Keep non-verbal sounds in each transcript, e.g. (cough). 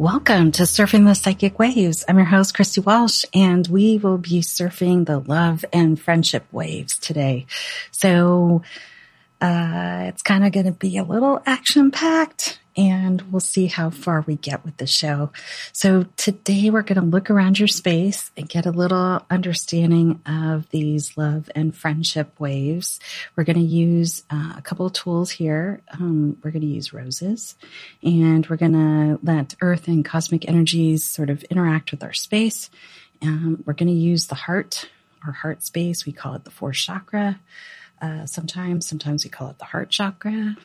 Welcome to Surfing the Psychic Waves. I'm your host, Christy Walsh, and we will be surfing the love and friendship waves today. So, uh, it's kind of going to be a little action packed and we'll see how far we get with the show. So today we're going to look around your space and get a little understanding of these love and friendship waves. We're going to use uh, a couple tools here. Um, we're going to use roses and we're going to let earth and cosmic energies sort of interact with our space. Um, we're going to use the heart or heart space. We call it the fourth chakra. Uh, sometimes, sometimes we call it the heart chakra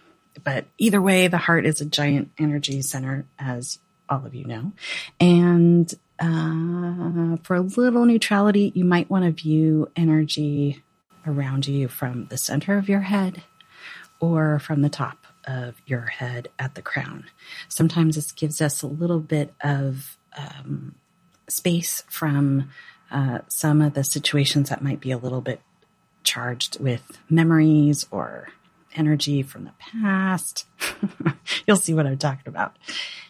but either way, the heart is a giant energy center, as all of you know. And uh, for a little neutrality, you might want to view energy around you from the center of your head or from the top of your head at the crown. Sometimes this gives us a little bit of um, space from uh, some of the situations that might be a little bit charged with memories or energy from the past. (laughs) You'll see what I'm talking about.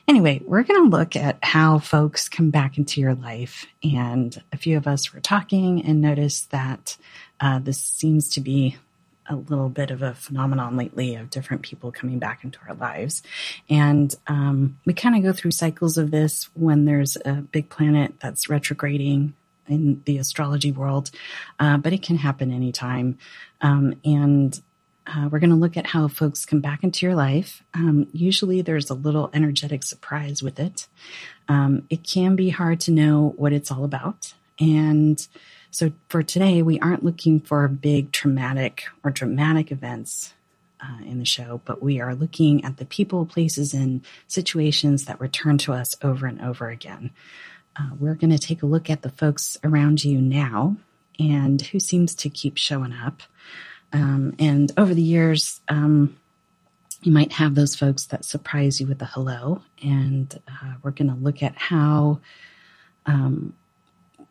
Anyway, we're going to look at how folks come back into your life. And a few of us were talking and noticed that uh, this seems to be a little bit of a phenomenon lately of different people coming back into our lives. And um, we kind of go through cycles of this when there's a big planet that's retrograding in the astrology world, uh, but it can happen anytime. Um, and uh, we're going to look at how folks come back into your life. Um, usually there's a little energetic surprise with it. Um, it can be hard to know what it's all about. And so for today, we aren't looking for big traumatic or dramatic events uh, in the show, but we are looking at the people, places, and situations that return to us over and over again. Uh, we're going to take a look at the folks around you now and who seems to keep showing up. Um, and over the years, um, you might have those folks that surprise you with a hello. And uh, we're going to look at how, um,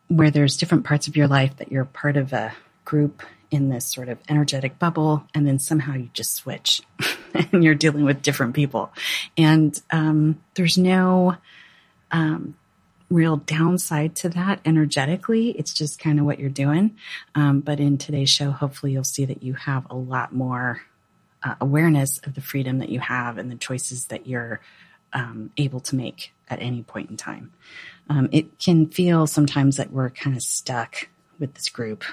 where there's different parts of your life that you're part of a group in this sort of energetic bubble, and then somehow you just switch (laughs) and you're dealing with different people. And um, there's no um, real downside to that energetically. It's just kind of what you're doing. Um, but in today's show, hopefully you'll see that you have a lot more uh, awareness of the freedom that you have and the choices that you're um, able to make at any point in time. Um, it can feel sometimes that we're kind of stuck with this group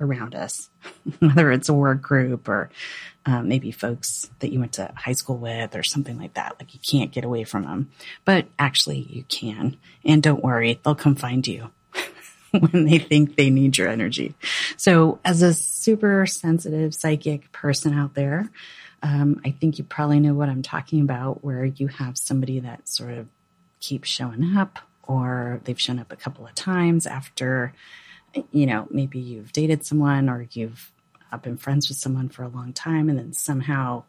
around us, (laughs) whether it's a work group or um, maybe folks that you went to high school with or something like that. Like you can't get away from them, but actually you can. And don't worry, they'll come find you (laughs) when they think they need your energy. So as a super sensitive psychic person out there, um, I think you probably know what I'm talking about, where you have somebody that sort of keeps showing up or they've shown up a couple of times after you know, maybe you've dated someone or you've uh, been friends with someone for a long time and then somehow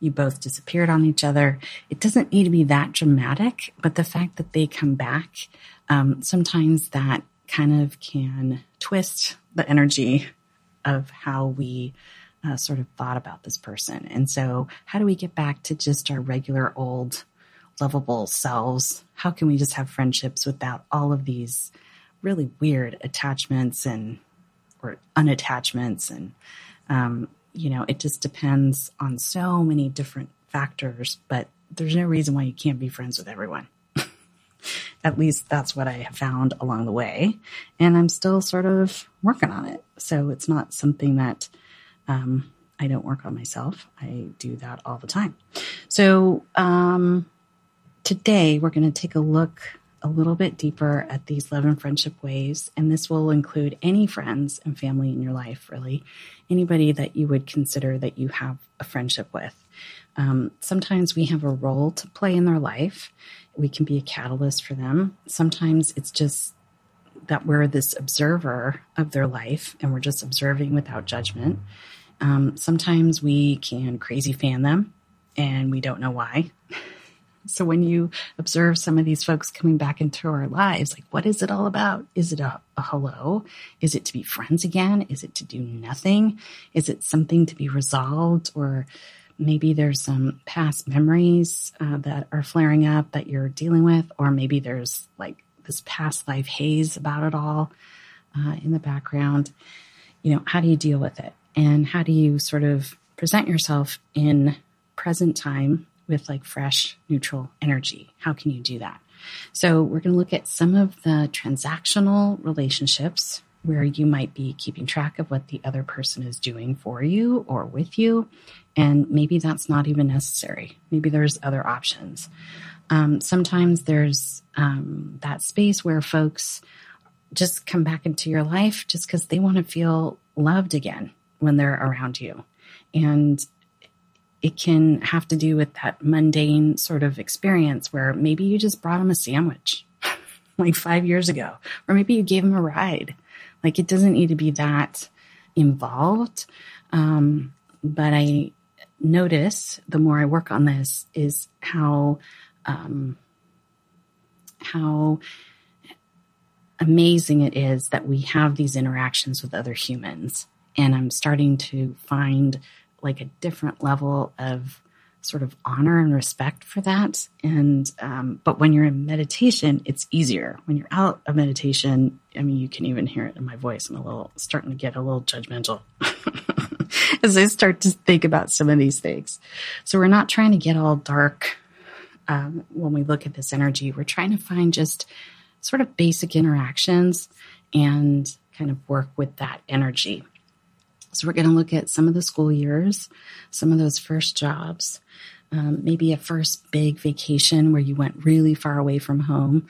you both disappeared on each other. It doesn't need to be that dramatic, but the fact that they come back, um, sometimes that kind of can twist the energy of how we uh, sort of thought about this person. And so, how do we get back to just our regular old lovable selves? How can we just have friendships without all of these really weird attachments and or unattachments and um, you know it just depends on so many different factors but there's no reason why you can't be friends with everyone. (laughs) At least that's what i have found along the way and i'm still sort of working on it. So it's not something that um, i don't work on myself. I do that all the time. So um, today we're going to take a look a little bit deeper at these love and friendship ways. And this will include any friends and family in your life, really. Anybody that you would consider that you have a friendship with. Um, sometimes we have a role to play in their life. We can be a catalyst for them. Sometimes it's just that we're this observer of their life and we're just observing without judgment. Um, sometimes we can crazy fan them and we don't know why. So when you observe some of these folks coming back into our lives, like what is it all about? Is it a, a, hello? Is it to be friends again? Is it to do nothing? Is it something to be resolved? Or maybe there's some past memories uh, that are flaring up that you're dealing with, or maybe there's like this past life haze about it all uh, in the background. You know, how do you deal with it? And how do you sort of present yourself in present time with like fresh, neutral energy. How can you do that? So, we're going to look at some of the transactional relationships where you might be keeping track of what the other person is doing for you or with you. And maybe that's not even necessary. Maybe there's other options. Um, sometimes there's um, that space where folks just come back into your life just because they want to feel loved again when they're around you. And it can have to do with that mundane sort of experience where maybe you just brought him a sandwich (laughs) like five years ago, or maybe you gave him a ride. Like it doesn't need to be that involved. Um, but I notice the more I work on this is how, um, how amazing it is that we have these interactions with other humans. And I'm starting to find like a different level of sort of honor and respect for that. And, um, but when you're in meditation, it's easier. When you're out of meditation, I mean, you can even hear it in my voice. I'm a little starting to get a little judgmental (laughs) as I start to think about some of these things. So we're not trying to get all dark um, when we look at this energy. We're trying to find just sort of basic interactions and kind of work with that energy. So we're going to look at some of the school years, some of those first jobs, um, maybe a first big vacation where you went really far away from home.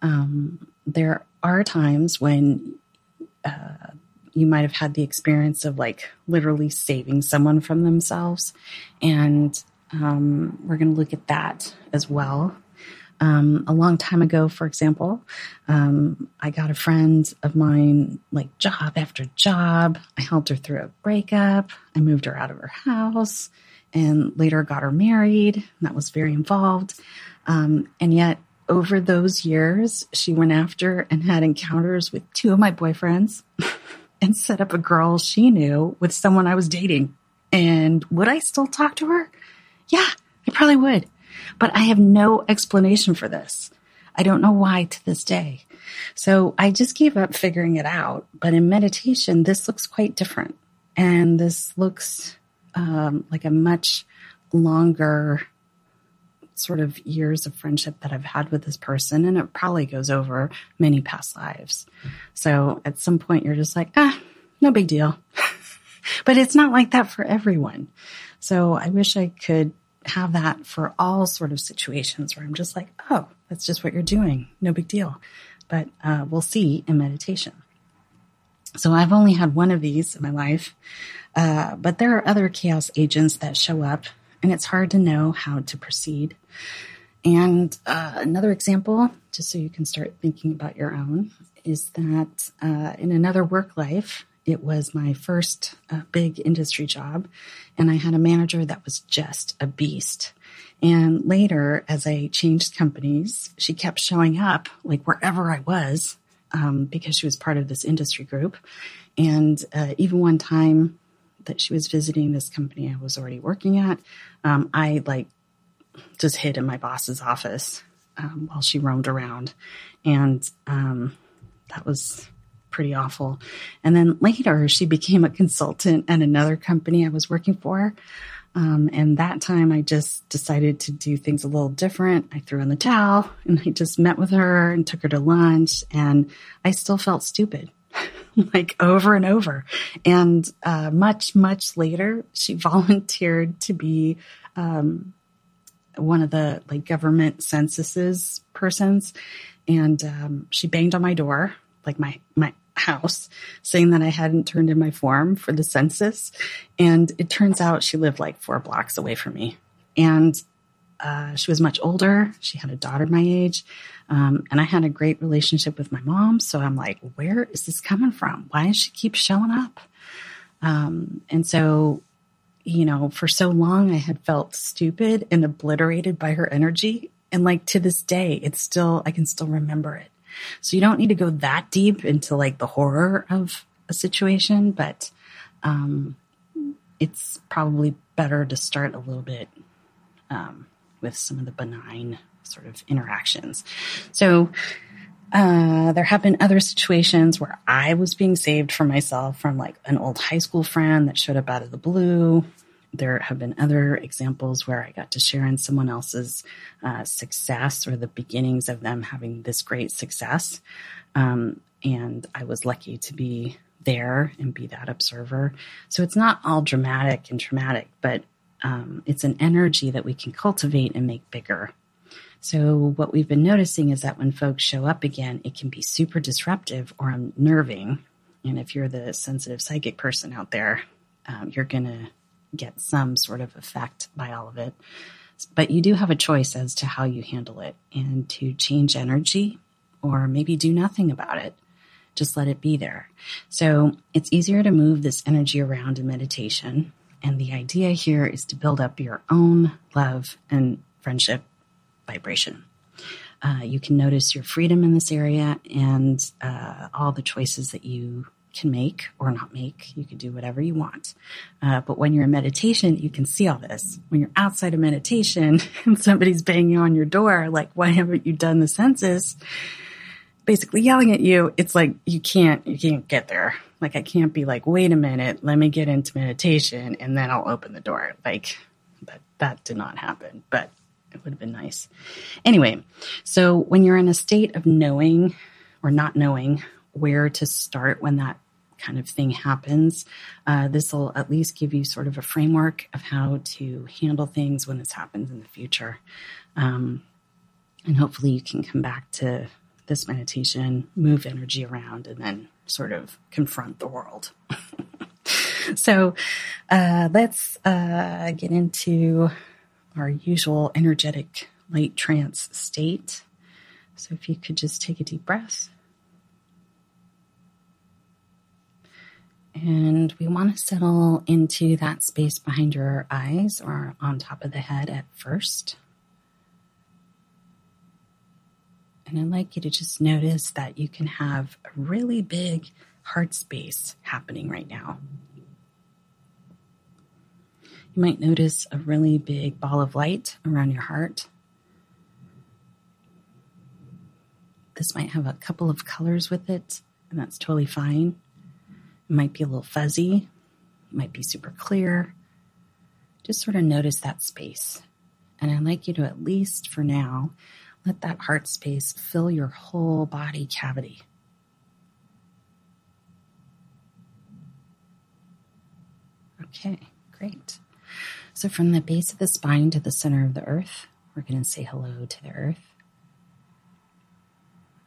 Um, there are times when uh, you might have had the experience of like literally saving someone from themselves. And um, we're going to look at that as well. Um, a long time ago, for example, um, I got a friend of mine like job after job. I helped her through a breakup. I moved her out of her house and later got her married. That was very involved. Um, and yet, over those years, she went after and had encounters with two of my boyfriends (laughs) and set up a girl she knew with someone I was dating. And would I still talk to her? Yeah, I probably would. But I have no explanation for this. I don't know why to this day. So I just gave up figuring it out. But in meditation, this looks quite different. And this looks um, like a much longer sort of years of friendship that I've had with this person. And it probably goes over many past lives. So at some point, you're just like, ah, no big deal. (laughs) but it's not like that for everyone. So I wish I could have that for all sort of situations where I'm just like, oh, that's just what you're doing. No big deal. But uh, we'll see in meditation. So I've only had one of these in my life, uh, but there are other chaos agents that show up, and it's hard to know how to proceed. And uh, another example, just so you can start thinking about your own, is that uh, in another work life, it was my first uh, big industry job, and I had a manager that was just a beast. And later, as I changed companies, she kept showing up like wherever I was um, because she was part of this industry group. And uh, even one time that she was visiting this company I was already working at, um, I like just hid in my boss's office um, while she roamed around. And um, that was pretty awful. And then later, she became a consultant at another company I was working for. Um, and that time, I just decided to do things a little different. I threw in the towel and I just met with her and took her to lunch. And I still felt stupid, (laughs) like over and over. And uh, much, much later, she (laughs) volunteered to be um, one of the like government censuses persons. And um, she banged on my door, like my my house saying that I hadn't turned in my form for the census. And it turns out she lived like four blocks away from me. And uh, she was much older. She had a daughter my age. Um, and I had a great relationship with my mom. So I'm like, where is this coming from? Why does she keep showing up? Um, and so, you know, for so long I had felt stupid and obliterated by her energy. And like to this day, it's still, I can still remember it. So you don't need to go that deep into like the horror of a situation, but, um, it's probably better to start a little bit, um, with some of the benign sort of interactions. So, uh, there have been other situations where I was being saved for myself from like an old high school friend that showed up out of the blue. There have been other examples where I got to share in someone else's uh, success or the beginnings of them having this great success. Um, and I was lucky to be there and be that observer. So it's not all dramatic and traumatic, but um, it's an energy that we can cultivate and make bigger. So what we've been noticing is that when folks show up again, it can be super disruptive or unnerving. And if you're the sensitive psychic person out there, um, you're going to get some sort of effect by all of it. But you do have a choice as to how you handle it and to change energy or maybe do nothing about it. Just let it be there. So it's easier to move this energy around in meditation. And the idea here is to build up your own love and friendship vibration. Uh, you can notice your freedom in this area and uh, all the choices that you can make or not make. You can do whatever you want. Uh, but when you're in meditation, you can see all this. When you're outside of meditation (laughs) and somebody's banging on your door, like, why haven't you done the census? Basically yelling at you, it's like you can't, you can't get there. Like I can't be like, wait a minute, let me get into meditation and then I'll open the door. Like that, that did not happen. But it would have been nice. Anyway, so when you're in a state of knowing or not knowing where to start when that kind of thing happens, uh, this will at least give you sort of a framework of how to handle things when this happens in the future. Um, and hopefully you can come back to this meditation, move energy around, and then sort of confront the world. (laughs) so uh, let's uh, get into our usual energetic light trance state. So if you could just take a deep breath. And we want to settle into that space behind your eyes or on top of the head at first. And I'd like you to just notice that you can have a really big heart space happening right now. You might notice a really big ball of light around your heart. This might have a couple of colors with it, and that's totally fine. Might be a little fuzzy, might be super clear. Just sort of notice that space. And I'd like you to, at least for now, let that heart space fill your whole body cavity. Okay, great. So from the base of the spine to the center of the earth, we're going to say hello to the earth.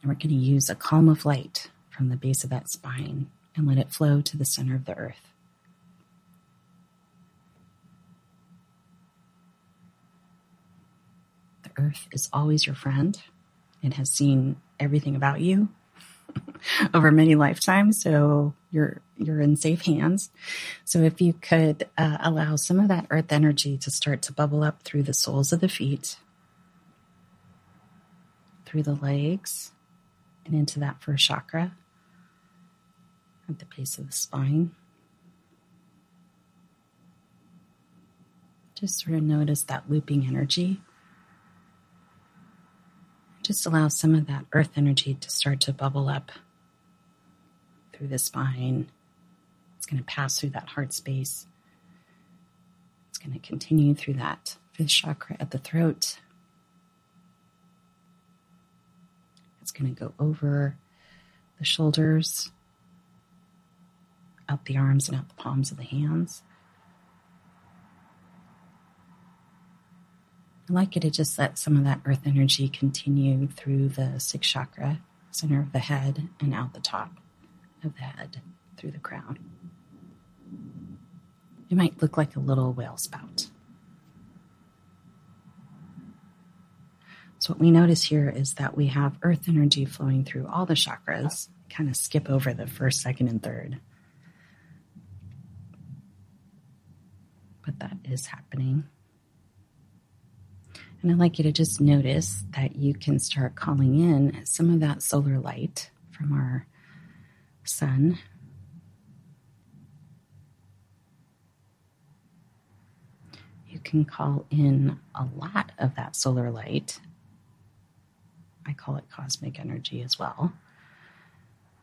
And we're going to use a column of light from the base of that spine and let it flow to the center of the earth. The earth is always your friend. It has seen everything about you (laughs) over many lifetimes. So you're you're in safe hands. So if you could uh, allow some of that earth energy to start to bubble up through the soles of the feet, through the legs, and into that first chakra at the base of the spine. Just sort of notice that looping energy. Just allow some of that earth energy to start to bubble up through the spine. It's going to pass through that heart space. It's going to continue through that fifth chakra at the throat. It's going to go over the shoulders, out the arms, and out the palms of the hands. I'd like you to just let some of that earth energy continue through the sixth chakra, center of the head, and out the top of the head through the crown. It might look like a little whale spout. So, what we notice here is that we have earth energy flowing through all the chakras, kind of skip over the first, second, and third. But that is happening. And I'd like you to just notice that you can start calling in some of that solar light from our sun. You can call in a lot of that solar light I call it cosmic energy as well.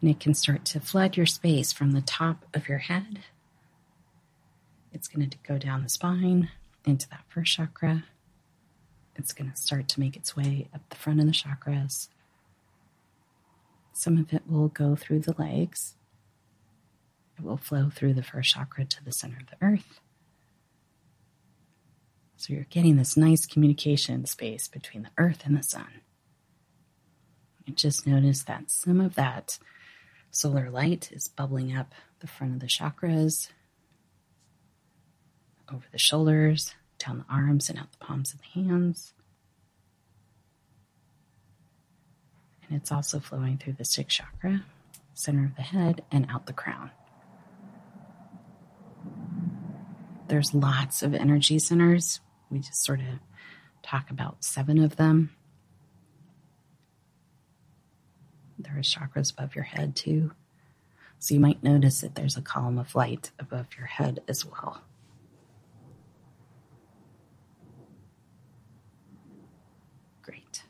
And it can start to flood your space from the top of your head. It's going to go down the spine into that first chakra. It's going to start to make its way up the front of the chakras. Some of it will go through the legs. It will flow through the first chakra to the center of the earth. So you're getting this nice communication space between the earth and the sun just notice that some of that solar light is bubbling up the front of the chakras, over the shoulders, down the arms, and out the palms of the hands. And it's also flowing through the sixth chakra, center of the head, and out the crown. There's lots of energy centers. We just sort of talk about seven of them. There are chakras above your head too. So you might notice that there's a column of light above your head as well. Great.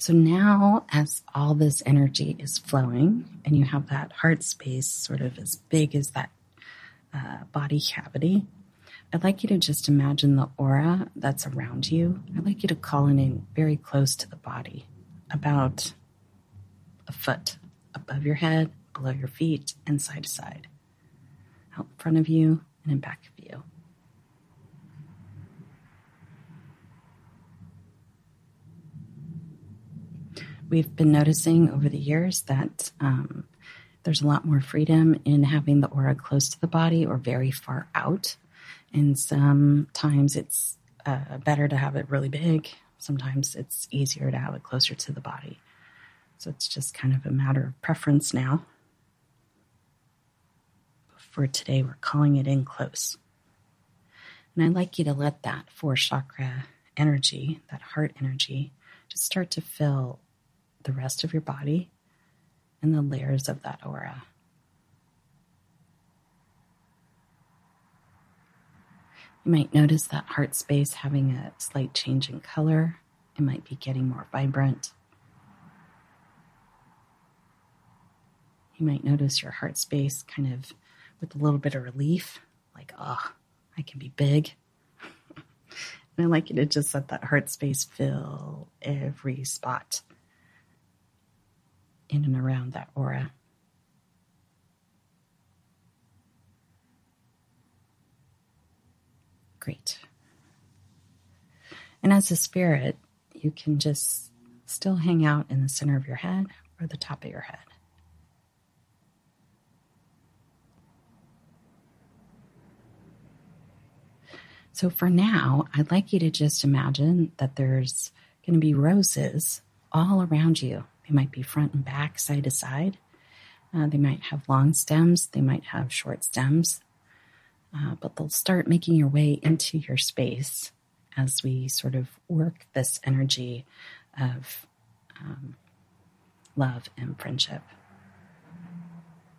So now, as all this energy is flowing, and you have that heart space sort of as big as that uh, body cavity, I'd like you to just imagine the aura that's around you. I'd like you to call it in very close to the body, about a foot above your head, below your feet, and side to side, out in front of you and in back of you. We've been noticing over the years that um, there's a lot more freedom in having the aura close to the body or very far out. And sometimes it's uh, better to have it really big. Sometimes it's easier to have it closer to the body. So it's just kind of a matter of preference now. But for today, we're calling it in close. And I'd like you to let that four chakra energy, that heart energy, just start to fill the rest of your body and the layers of that aura. You might notice that heart space having a slight change in color. It might be getting more vibrant. You might notice your heart space kind of with a little bit of relief, like, oh, I can be big. (laughs) and I like you to just let that heart space fill every spot in and around that aura. Great. And as a spirit, you can just still hang out in the center of your head or the top of your head. So for now, I'd like you to just imagine that there's going to be roses all around you. They might be front and back, side to side. Uh, they might have long stems, they might have short stems, uh, but they'll start making your way into your space as we sort of work this energy of um, love and friendship.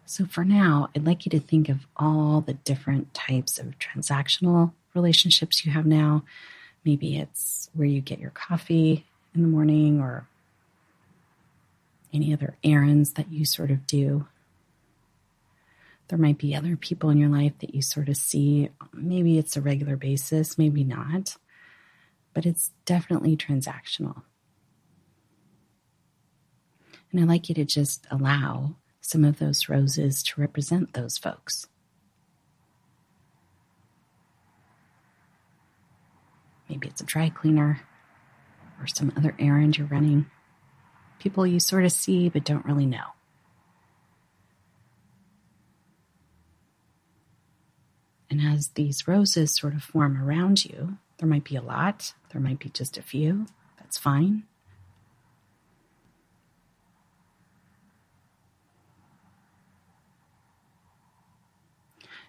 So, for now, I'd like you to think of all the different types of transactional relationships you have now. Maybe it's where you get your coffee in the morning or any other errands that you sort of do. There might be other people in your life that you sort of see. Maybe it's a regular basis, maybe not, but it's definitely transactional. And I'd like you to just allow some of those roses to represent those folks. Maybe it's a dry cleaner or some other errand you're running. People you sort of see but don't really know. And as these roses sort of form around you, there might be a lot, there might be just a few, that's fine.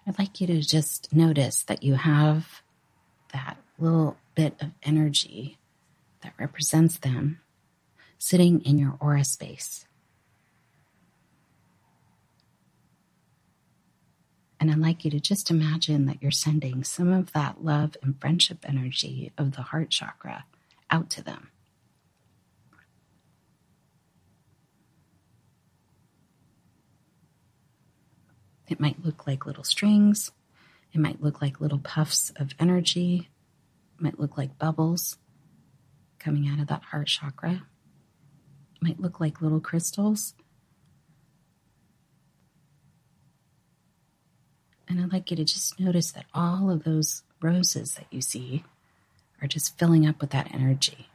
I'd like you to just notice that you have that little bit of energy that represents them sitting in your aura space. And I'd like you to just imagine that you're sending some of that love and friendship energy of the heart chakra out to them. It might look like little strings. It might look like little puffs of energy. It might look like bubbles coming out of that heart chakra. Might look like little crystals. And I'd like you to just notice that all of those roses that you see are just filling up with that energy.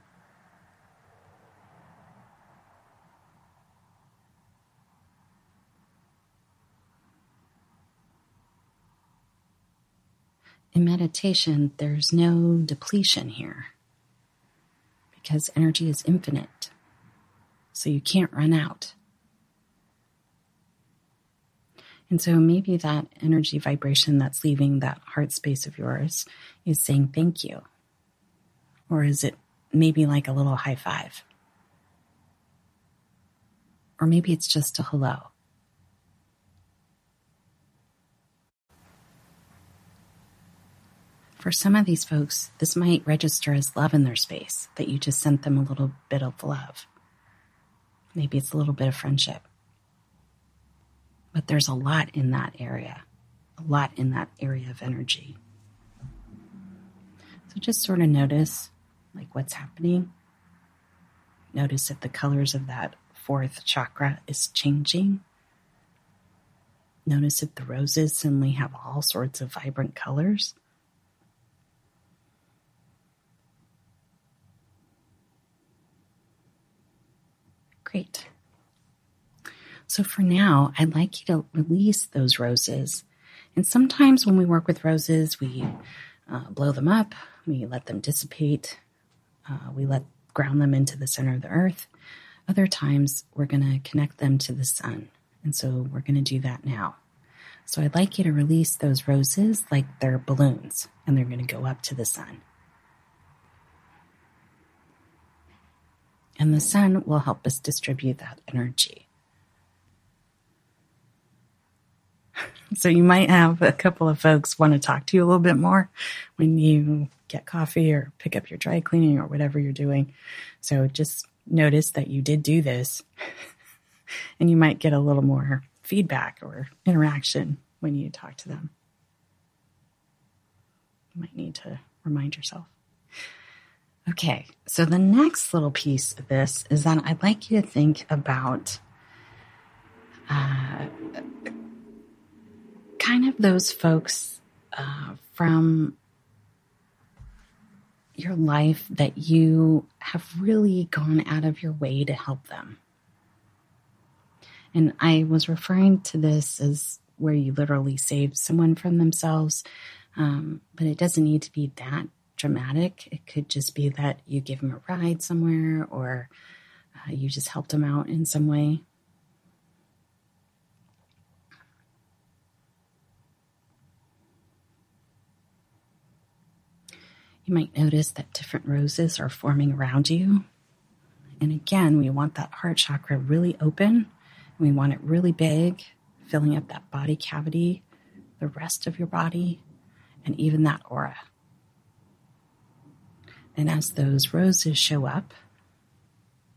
in meditation, there's no depletion here because energy is infinite. So you can't run out. And so maybe that energy vibration that's leaving that heart space of yours is saying thank you. Or is it maybe like a little high five? Or maybe it's just a hello. for some of these folks, this might register as love in their space, that you just sent them a little bit of love. Maybe it's a little bit of friendship. But there's a lot in that area, a lot in that area of energy. So just sort of notice like what's happening. Notice if the colors of that fourth chakra is changing. Notice if the roses suddenly have all sorts of vibrant colors. Great. So for now, I'd like you to release those roses. And sometimes when we work with roses, we uh, blow them up, we let them dissipate, uh, we let ground them into the center of the earth. Other times, we're going to connect them to the sun. And so we're going to do that now. So I'd like you to release those roses like they're balloons and they're going to go up to the sun. And the sun will help us distribute that energy. (laughs) So you might have a couple of folks want to talk to you a little bit more when you get coffee or pick up your dry cleaning or whatever you're doing. So just notice that you did do this (laughs) and you might get a little more feedback or interaction when you talk to them. You might need to remind yourself. Okay, so the next little piece of this is that I'd like you to think about uh, kind of those folks uh, from your life that you have really gone out of your way to help them. And I was referring to this as where you literally save someone from themselves, um, but it doesn't need to be that dramatic. It could just be that you give them a ride somewhere or uh, you just helped them out in some way. You might notice that different roses are forming around you. And again, we want that heart chakra really open. We want it really big, filling up that body cavity, the rest of your body, and even that aura. And as those roses show up,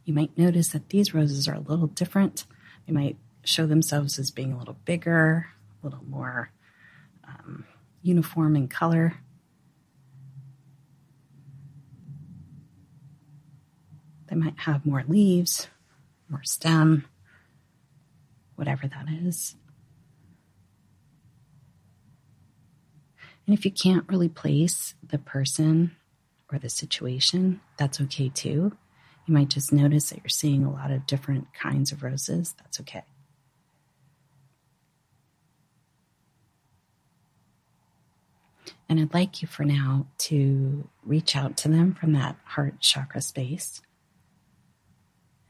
you might notice that these roses are a little different. They might show themselves as being a little bigger, a little more um, uniform in color. They might have more leaves, more stem, whatever that is. And if you can't really place the person or the situation, that's okay too. You might just notice that you're seeing a lot of different kinds of roses. That's okay. And I'd like you for now to reach out to them from that heart chakra space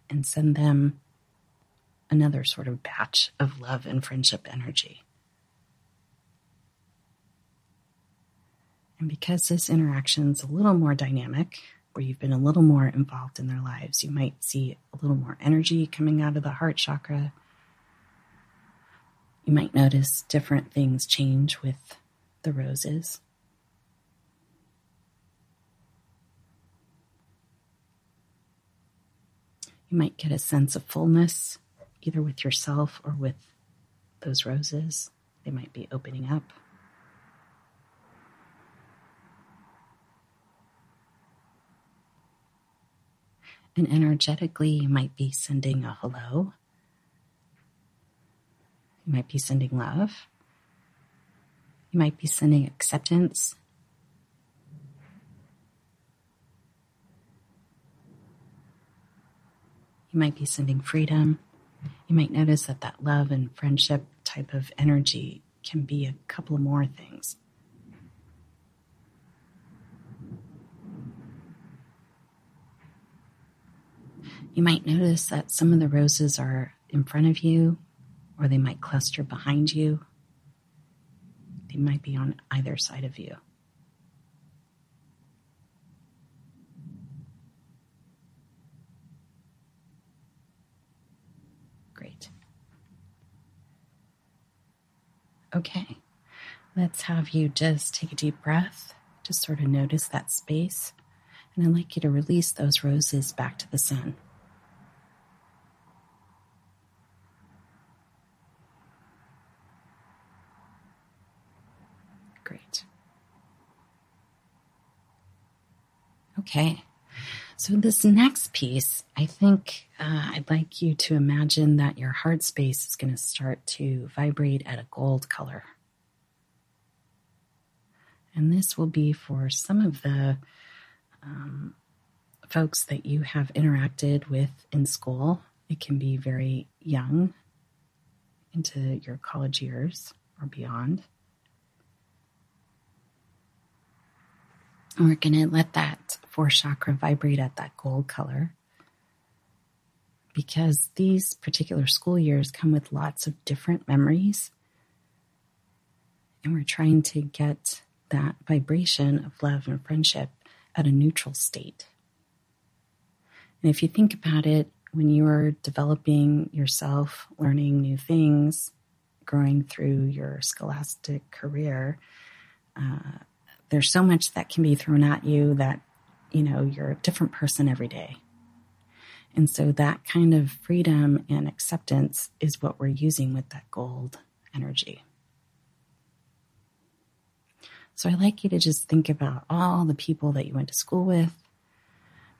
and send them another sort of batch of love and friendship energy. And because this interaction is a little more dynamic, where you've been a little more involved in their lives, you might see a little more energy coming out of the heart chakra. You might notice different things change with the roses. You might get a sense of fullness, either with yourself or with those roses. They might be opening up. And energetically, you might be sending a hello. You might be sending love. You might be sending acceptance. You might be sending freedom. You might notice that that love and friendship type of energy can be a couple more things. You might notice that some of the roses are in front of you, or they might cluster behind you. They might be on either side of you. Great. Okay, let's have you just take a deep breath, just sort of notice that space. And I'd like you to release those roses back to the sun. Okay. So, this next piece, I think uh, I'd like you to imagine that your heart space is going to start to vibrate at a gold color. And this will be for some of the um, folks that you have interacted with in school. It can be very young, into your college years or beyond. And we're going to let that fourth chakra vibrate at that gold color because these particular school years come with lots of different memories. And we're trying to get that vibration of love and friendship at a neutral state. And if you think about it, when you're developing yourself, learning new things, growing through your scholastic career, uh, there's so much that can be thrown at you that, you know, you're a different person every day. And so that kind of freedom and acceptance is what we're using with that gold energy. So I like you to just think about all the people that you went to school with.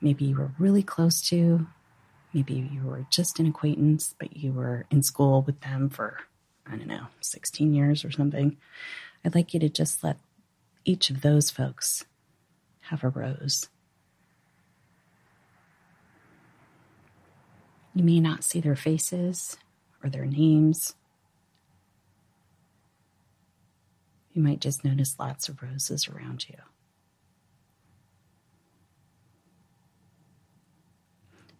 Maybe you were really close to, maybe you were just an acquaintance, but you were in school with them for, I don't know, 16 years or something. I'd like you to just let each of those folks have a rose. You may not see their faces or their names. You might just notice lots of roses around you.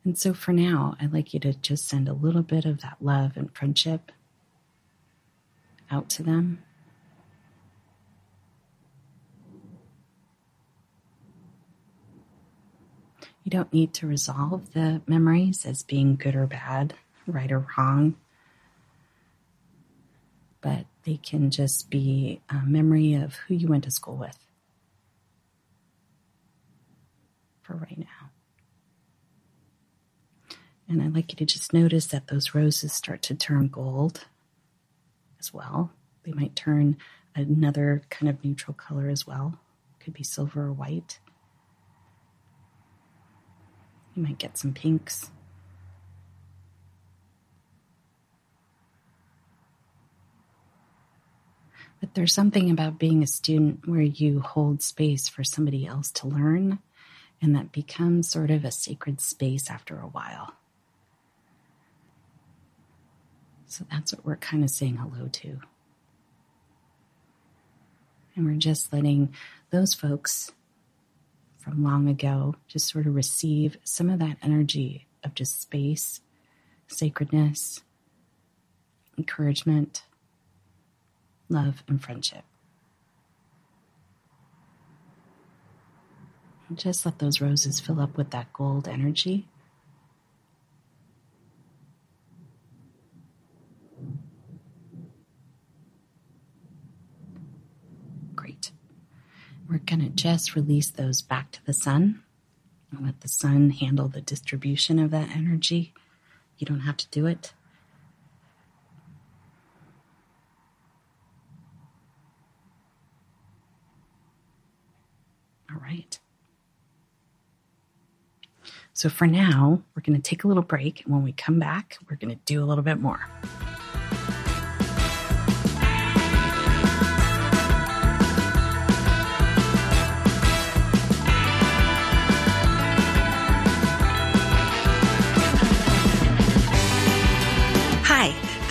And so for now, I'd like you to just send a little bit of that love and friendship out to them. You don't need to resolve the memories as being good or bad, right or wrong, but they can just be a memory of who you went to school with for right now. And I'd like you to just notice that those roses start to turn gold as well. They might turn another kind of neutral color as well. Could be silver or white. You might get some pinks. But there's something about being a student where you hold space for somebody else to learn, and that becomes sort of a sacred space after a while. So that's what we're kind of saying hello to. And we're just letting those folks from long ago just sort of receive some of that energy of just space, sacredness, encouragement, love, and friendship. Just let those roses fill up with that gold energy. Great. We're going to just release those back to the sun and let the sun handle the distribution of that energy. You don't have to do it. All right. So for now, we're going to take a little break. And when we come back, we're going to do a little bit more.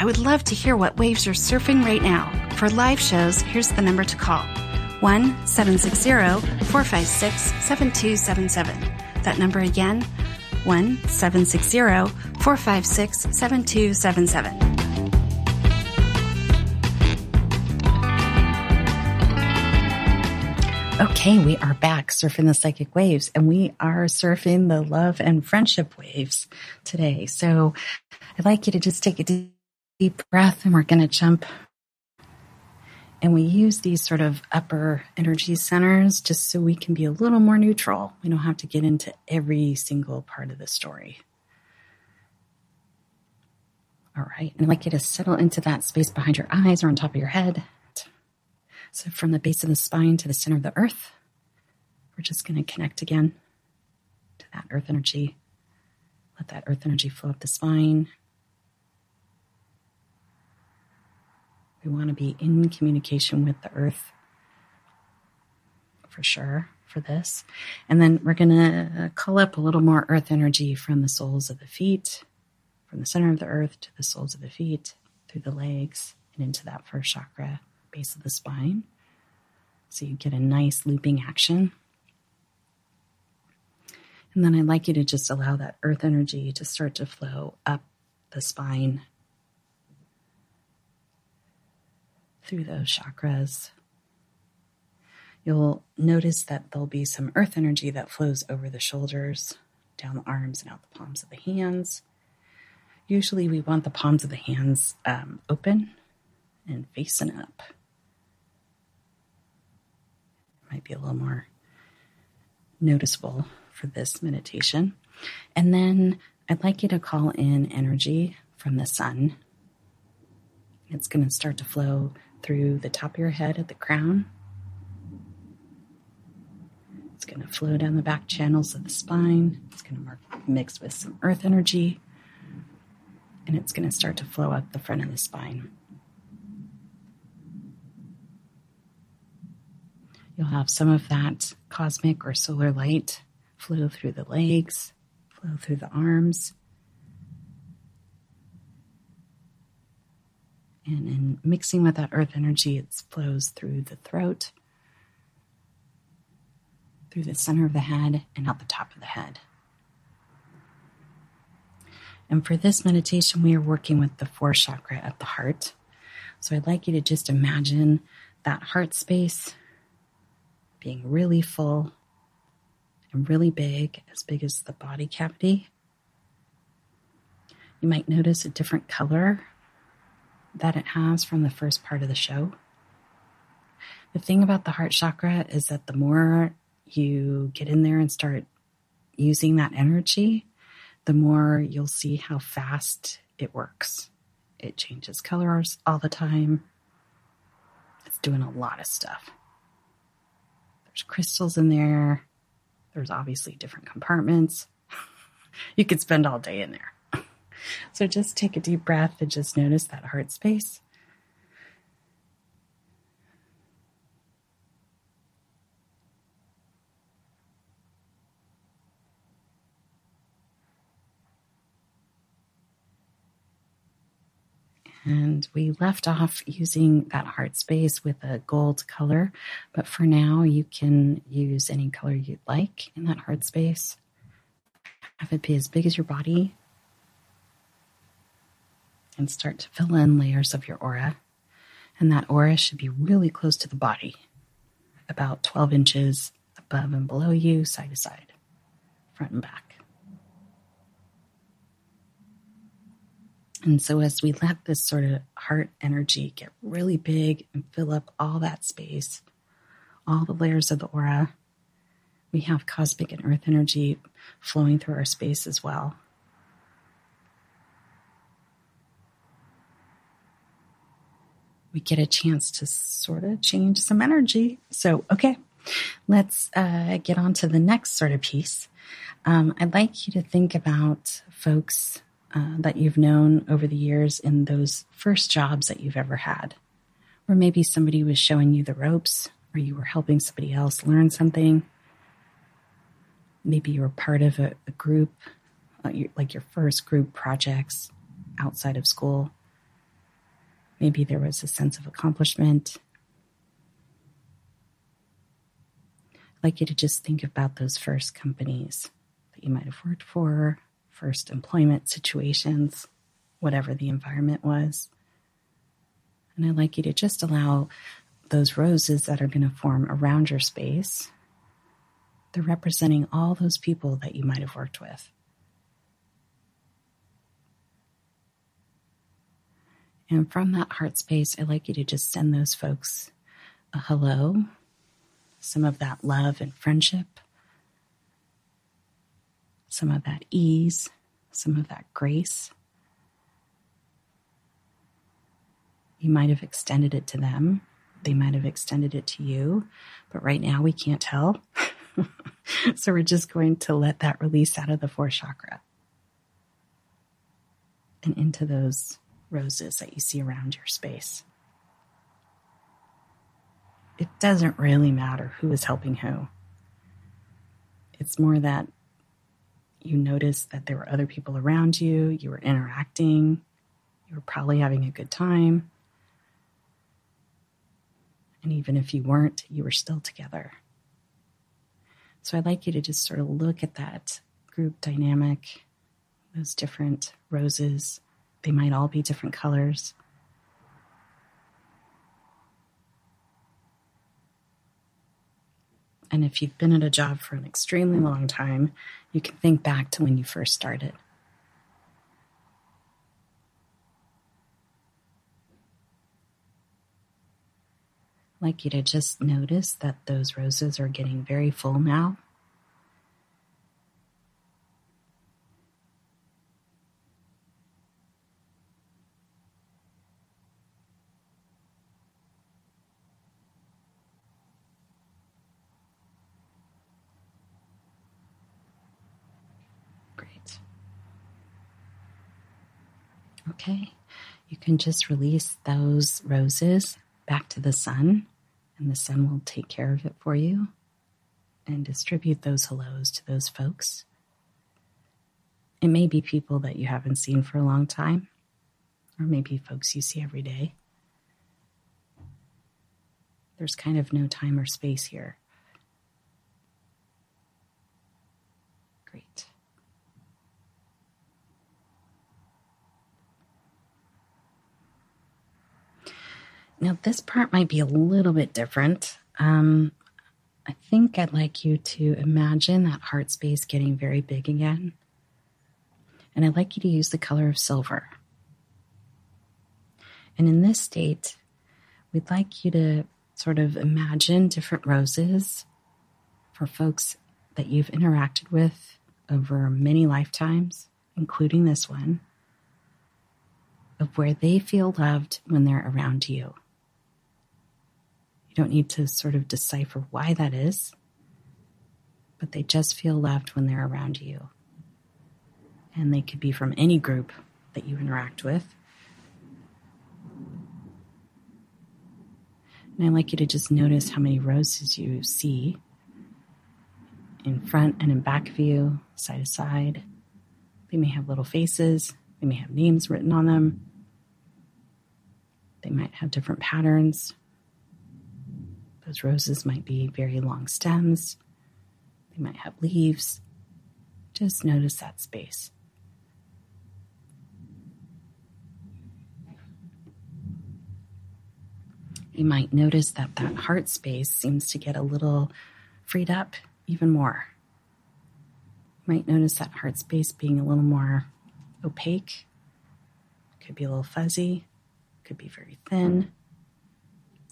I would love to hear what waves you're surfing right now. For live shows, here's the number to call 1 760 456 7277. That number again, 1 760 456 7277. Okay, we are back surfing the psychic waves and we are surfing the love and friendship waves today. So I'd like you to just take a deep breath and we're going to jump and we use these sort of upper energy centers just so we can be a little more neutral. We don't have to get into every single part of the story. All right. And I'd like you to settle into that space behind your eyes or on top of your head. So from the base of the spine to the center of the earth, we're just going to connect again to that earth energy. Let that earth energy flow up the spine We want to be in communication with the earth for sure for this. And then we're going to uh, call up a little more earth energy from the soles of the feet, from the center of the earth to the soles of the feet, through the legs, and into that first chakra, base of the spine. So you get a nice looping action. And then I'd like you to just allow that earth energy to start to flow up the spine through those chakras. You'll notice that there'll be some earth energy that flows over the shoulders, down the arms, and out the palms of the hands. Usually, we want the palms of the hands um, open and facing up. It might be a little more noticeable for this meditation. And then I'd like you to call in energy from the sun. It's going to start to flow through the top of your head at the crown. It's going to flow down the back channels of the spine. It's going to mix with some earth energy. And it's going to start to flow up the front of the spine. You'll have some of that cosmic or solar light flow through the legs, flow through the arms, And in mixing with that earth energy, it flows through the throat, through the center of the head, and out the top of the head. And for this meditation, we are working with the fourth chakra at the heart. So I'd like you to just imagine that heart space being really full and really big, as big as the body cavity. You might notice a different color that it has from the first part of the show. The thing about the heart chakra is that the more you get in there and start using that energy, the more you'll see how fast it works. It changes colors all the time. It's doing a lot of stuff. There's crystals in there. There's obviously different compartments. (laughs) you could spend all day in there. So just take a deep breath and just notice that heart space. And we left off using that heart space with a gold color, but for now you can use any color you'd like in that heart space. Have it be as big as your body and start to fill in layers of your aura. And that aura should be really close to the body, about 12 inches above and below you, side to side, front and back. And so, as we let this sort of heart energy get really big and fill up all that space, all the layers of the aura, we have cosmic and earth energy flowing through our space as well. We get a chance to sort of change some energy. So, okay, let's uh, get on to the next sort of piece. Um, I'd like you to think about folks uh, that you've known over the years in those first jobs that you've ever had. Or maybe somebody was showing you the ropes, or you were helping somebody else learn something. Maybe you were part of a, a group, uh, like your first group projects outside of school. Maybe there was a sense of accomplishment. I'd like you to just think about those first companies that you might have worked for, first employment situations, whatever the environment was. And I'd like you to just allow those roses that are going to form around your space. They're representing all those people that you might have worked with. And from that heart space, I'd like you to just send those folks a hello, some of that love and friendship, some of that ease, some of that grace. You might have extended it to them. They might have extended it to you, but right now we can't tell. (laughs) so we're just going to let that release out of the fourth chakra and into those roses that you see around your space. It doesn't really matter who is helping who. It's more that you noticed that there were other people around you, you were interacting, you were probably having a good time. And even if you weren't, you were still together. So I'd like you to just sort of look at that group dynamic, those different roses. They might all be different colors. And if you've been at a job for an extremely long time, you can think back to when you first started. Like you to just notice that those roses are getting very full now. Okay, you can just release those roses back to the sun, and the sun will take care of it for you and distribute those hellos to those folks. It may be people that you haven't seen for a long time, or maybe folks you see every day. There's kind of no time or space here. Great. Now, this part might be a little bit different. Um, I think I'd like you to imagine that heart space getting very big again. And I'd like you to use the color of silver. And in this state, we'd like you to sort of imagine different roses for folks that you've interacted with over many lifetimes, including this one, of where they feel loved when they're around you. You don't need to sort of decipher why that is, but they just feel loved when they're around you. And they could be from any group that you interact with. And I'd like you to just notice how many roses you see in front and in back of you, side to side. They may have little faces, they may have names written on them, they might have different patterns. Those roses might be very long stems, they might have leaves. Just notice that space. You might notice that that heart space seems to get a little freed up even more. You might notice that heart space being a little more opaque, could be a little fuzzy, could be very thin,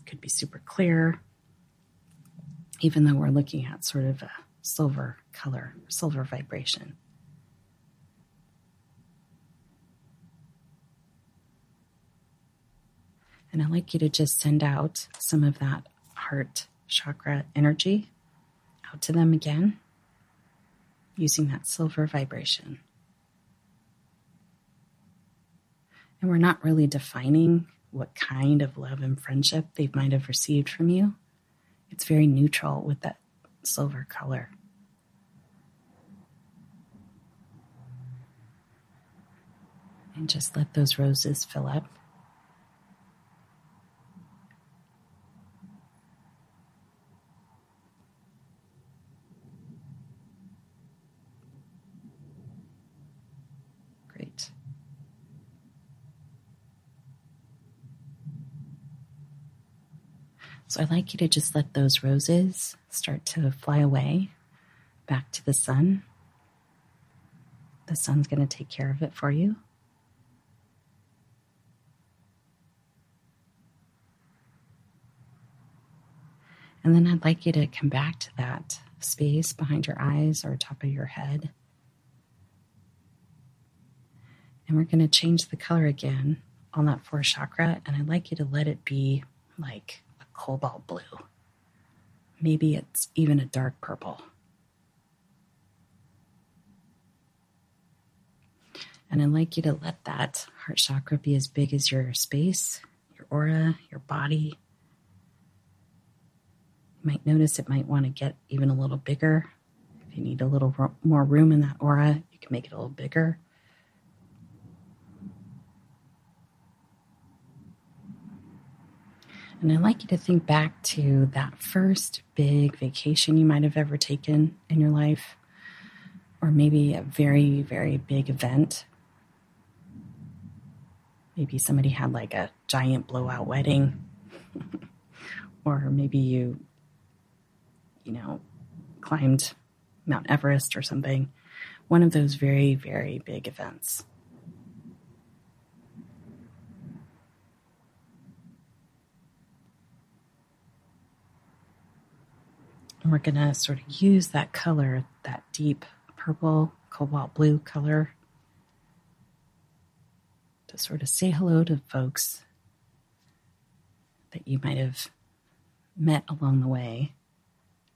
could be super clear, even though we're looking at sort of a silver color, silver vibration. And I'd like you to just send out some of that heart chakra energy out to them again using that silver vibration. And we're not really defining what kind of love and friendship they might have received from you. It's very neutral with that silver color. And just let those roses fill up. So I'd like you to just let those roses start to fly away back to the sun. The sun's going to take care of it for you. And then I'd like you to come back to that space behind your eyes or top of your head. And we're going to change the color again on that fourth chakra. And I'd like you to let it be like cobalt blue. Maybe it's even a dark purple. And I'd like you to let that heart chakra be as big as your space, your aura, your body. You might notice it might want to get even a little bigger. If you need a little more room in that aura, you can make it a little bigger. And I'd like you to think back to that first big vacation you might have ever taken in your life, or maybe a very, very big event. Maybe somebody had like a giant blowout wedding, (laughs) or maybe you, you know, climbed Mount Everest or something. One of those very, very big events. And we're going to sort of use that color, that deep purple, cobalt blue color, to sort of say hello to folks that you might have met along the way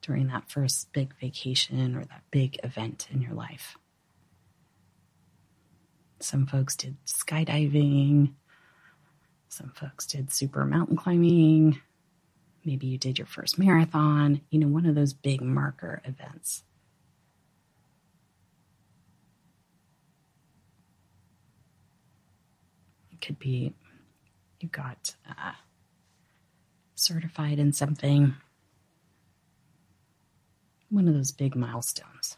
during that first big vacation or that big event in your life. Some folks did skydiving, some folks did super mountain climbing, Maybe you did your first marathon, you know, one of those big marker events. It could be you got uh, certified in something, one of those big milestones.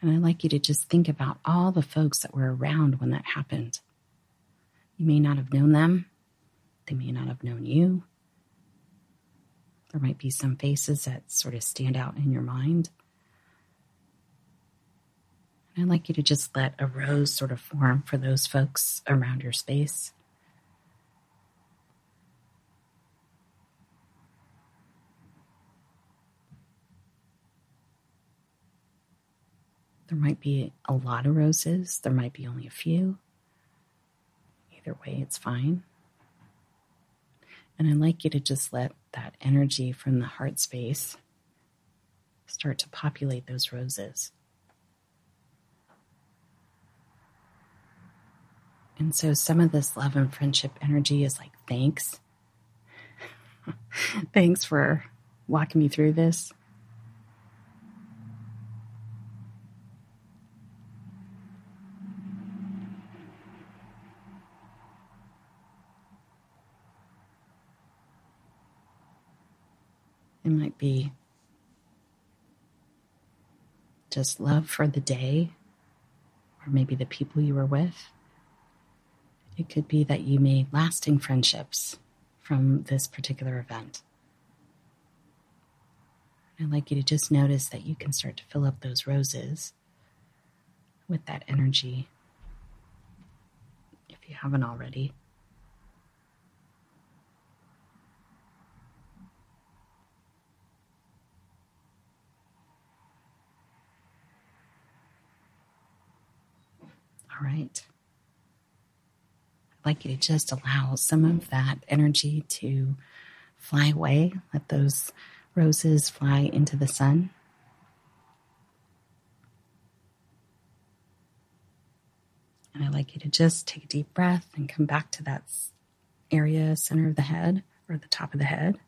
And I'd like you to just think about all the folks that were around when that happened. You may not have known them, they may not have known you. There might be some faces that sort of stand out in your mind. And I'd like you to just let a rose sort of form for those folks around your space. There might be a lot of roses, there might be only a few. Either way, it's fine. And I'd like you to just let that energy from the heart space start to populate those roses. And so some of this love and friendship energy is like, thanks. (laughs) thanks for walking me through this. It might be just love for the day, or maybe the people you were with. It could be that you made lasting friendships from this particular event. I'd like you to just notice that you can start to fill up those roses with that energy if you haven't already. All right. I'd like you to just allow some of that energy to fly away. Let those roses fly into the sun. And I'd like you to just take a deep breath and come back to that area, center of the head or the top of the head.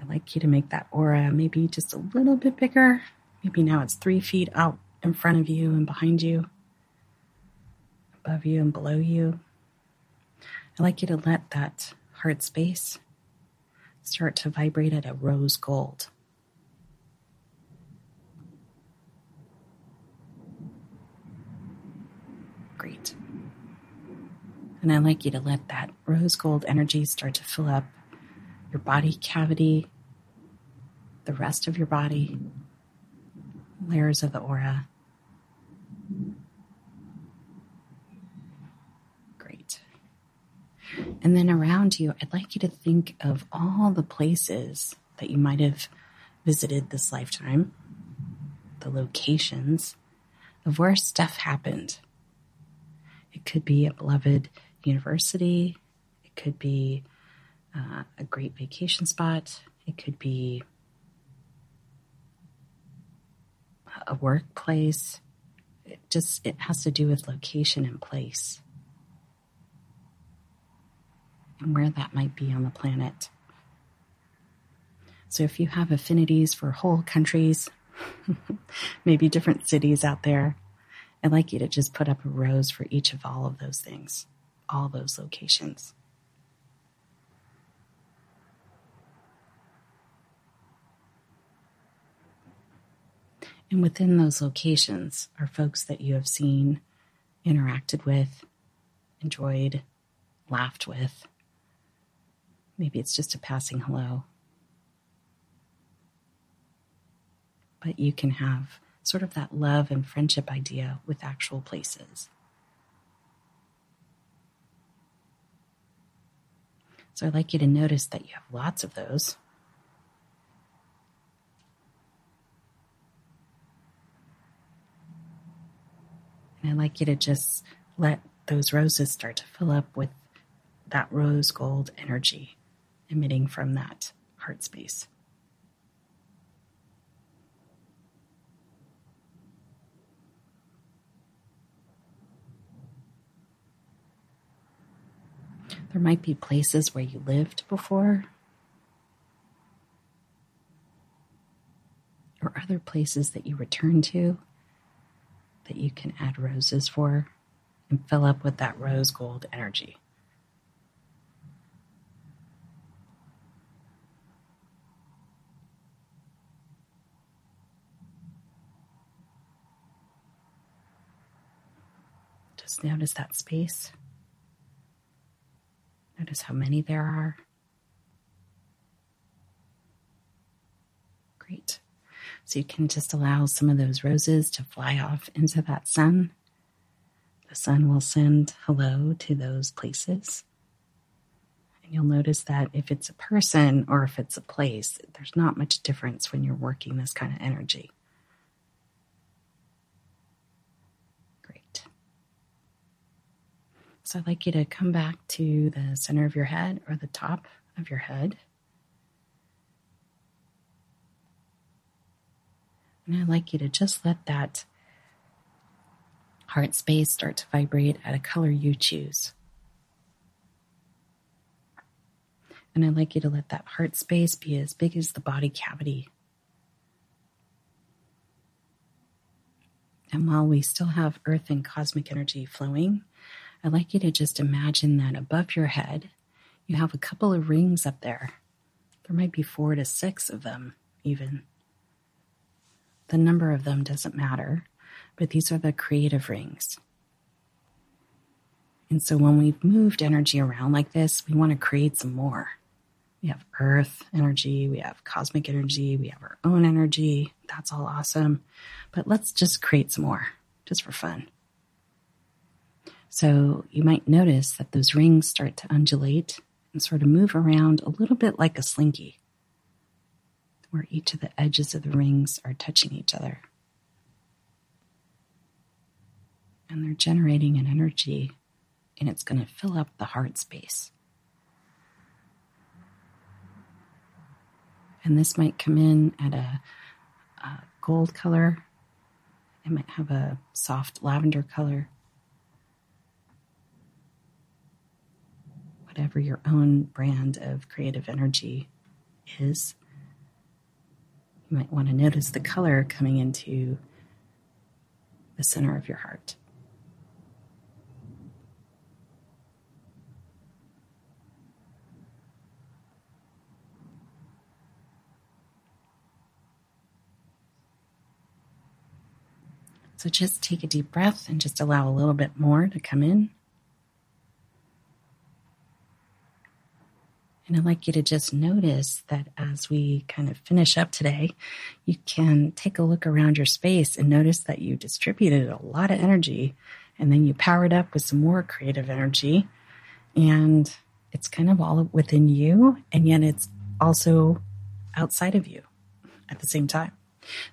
I'd like you to make that aura maybe just a little bit bigger. Maybe now it's three feet out in front of you and behind you above you and below you. I'd like you to let that heart space start to vibrate at a rose gold. Great. And I'd like you to let that rose gold energy start to fill up your body cavity, the rest of your body, layers of the aura. And then around you, I'd like you to think of all the places that you might have visited this lifetime, the locations of where stuff happened. It could be a beloved university, it could be uh, a great vacation spot, it could be a workplace. It just it has to do with location and place and where that might be on the planet. So if you have affinities for whole countries, (laughs) maybe different cities out there, I'd like you to just put up a rose for each of all of those things, all those locations. And within those locations are folks that you have seen, interacted with, enjoyed, laughed with, Maybe it's just a passing hello. But you can have sort of that love and friendship idea with actual places. So I'd like you to notice that you have lots of those. And I'd like you to just let those roses start to fill up with that rose gold energy emitting from that heart space. There might be places where you lived before, or other places that you return to that you can add roses for and fill up with that rose gold energy. Just notice that space. Notice how many there are. Great. So you can just allow some of those roses to fly off into that sun. The sun will send hello to those places. And you'll notice that if it's a person or if it's a place, there's not much difference when you're working this kind of energy. So I'd like you to come back to the center of your head or the top of your head. And I'd like you to just let that heart space start to vibrate at a color you choose. And I'd like you to let that heart space be as big as the body cavity. And while we still have earth and cosmic energy flowing, I'd like you to just imagine that above your head, you have a couple of rings up there. There might be four to six of them, even. The number of them doesn't matter, but these are the creative rings. And so when we've moved energy around like this, we want to create some more. We have earth energy, we have cosmic energy, we have our own energy. That's all awesome. But let's just create some more, just for fun. So you might notice that those rings start to undulate and sort of move around a little bit like a slinky, where each of the edges of the rings are touching each other. And they're generating an energy, and it's going to fill up the heart space. And this might come in at a, a gold color. It might have a soft lavender color. Whatever your own brand of creative energy is. You might want to notice the color coming into the center of your heart. So just take a deep breath and just allow a little bit more to come in. And I'd like you to just notice that as we kind of finish up today, you can take a look around your space and notice that you distributed a lot of energy and then you powered up with some more creative energy. And it's kind of all within you, and yet it's also outside of you at the same time.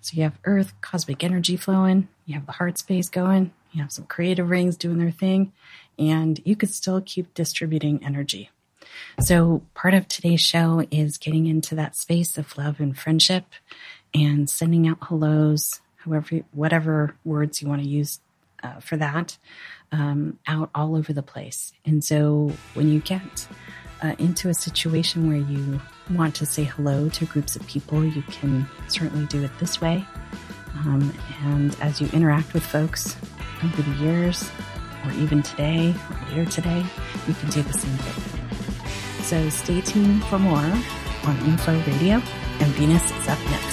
So you have earth, cosmic energy flowing, you have the heart space going, you have some creative rings doing their thing, and you could still keep distributing energy. So part of today's show is getting into that space of love and friendship and sending out hellos, however, whatever words you want to use uh, for that, um, out all over the place. And so when you get uh, into a situation where you want to say hello to groups of people, you can certainly do it this way. Um, and as you interact with folks over the years, or even today, or later today, you can do the same thing. So stay tuned for more on Inflow Radio, and Venus is up next.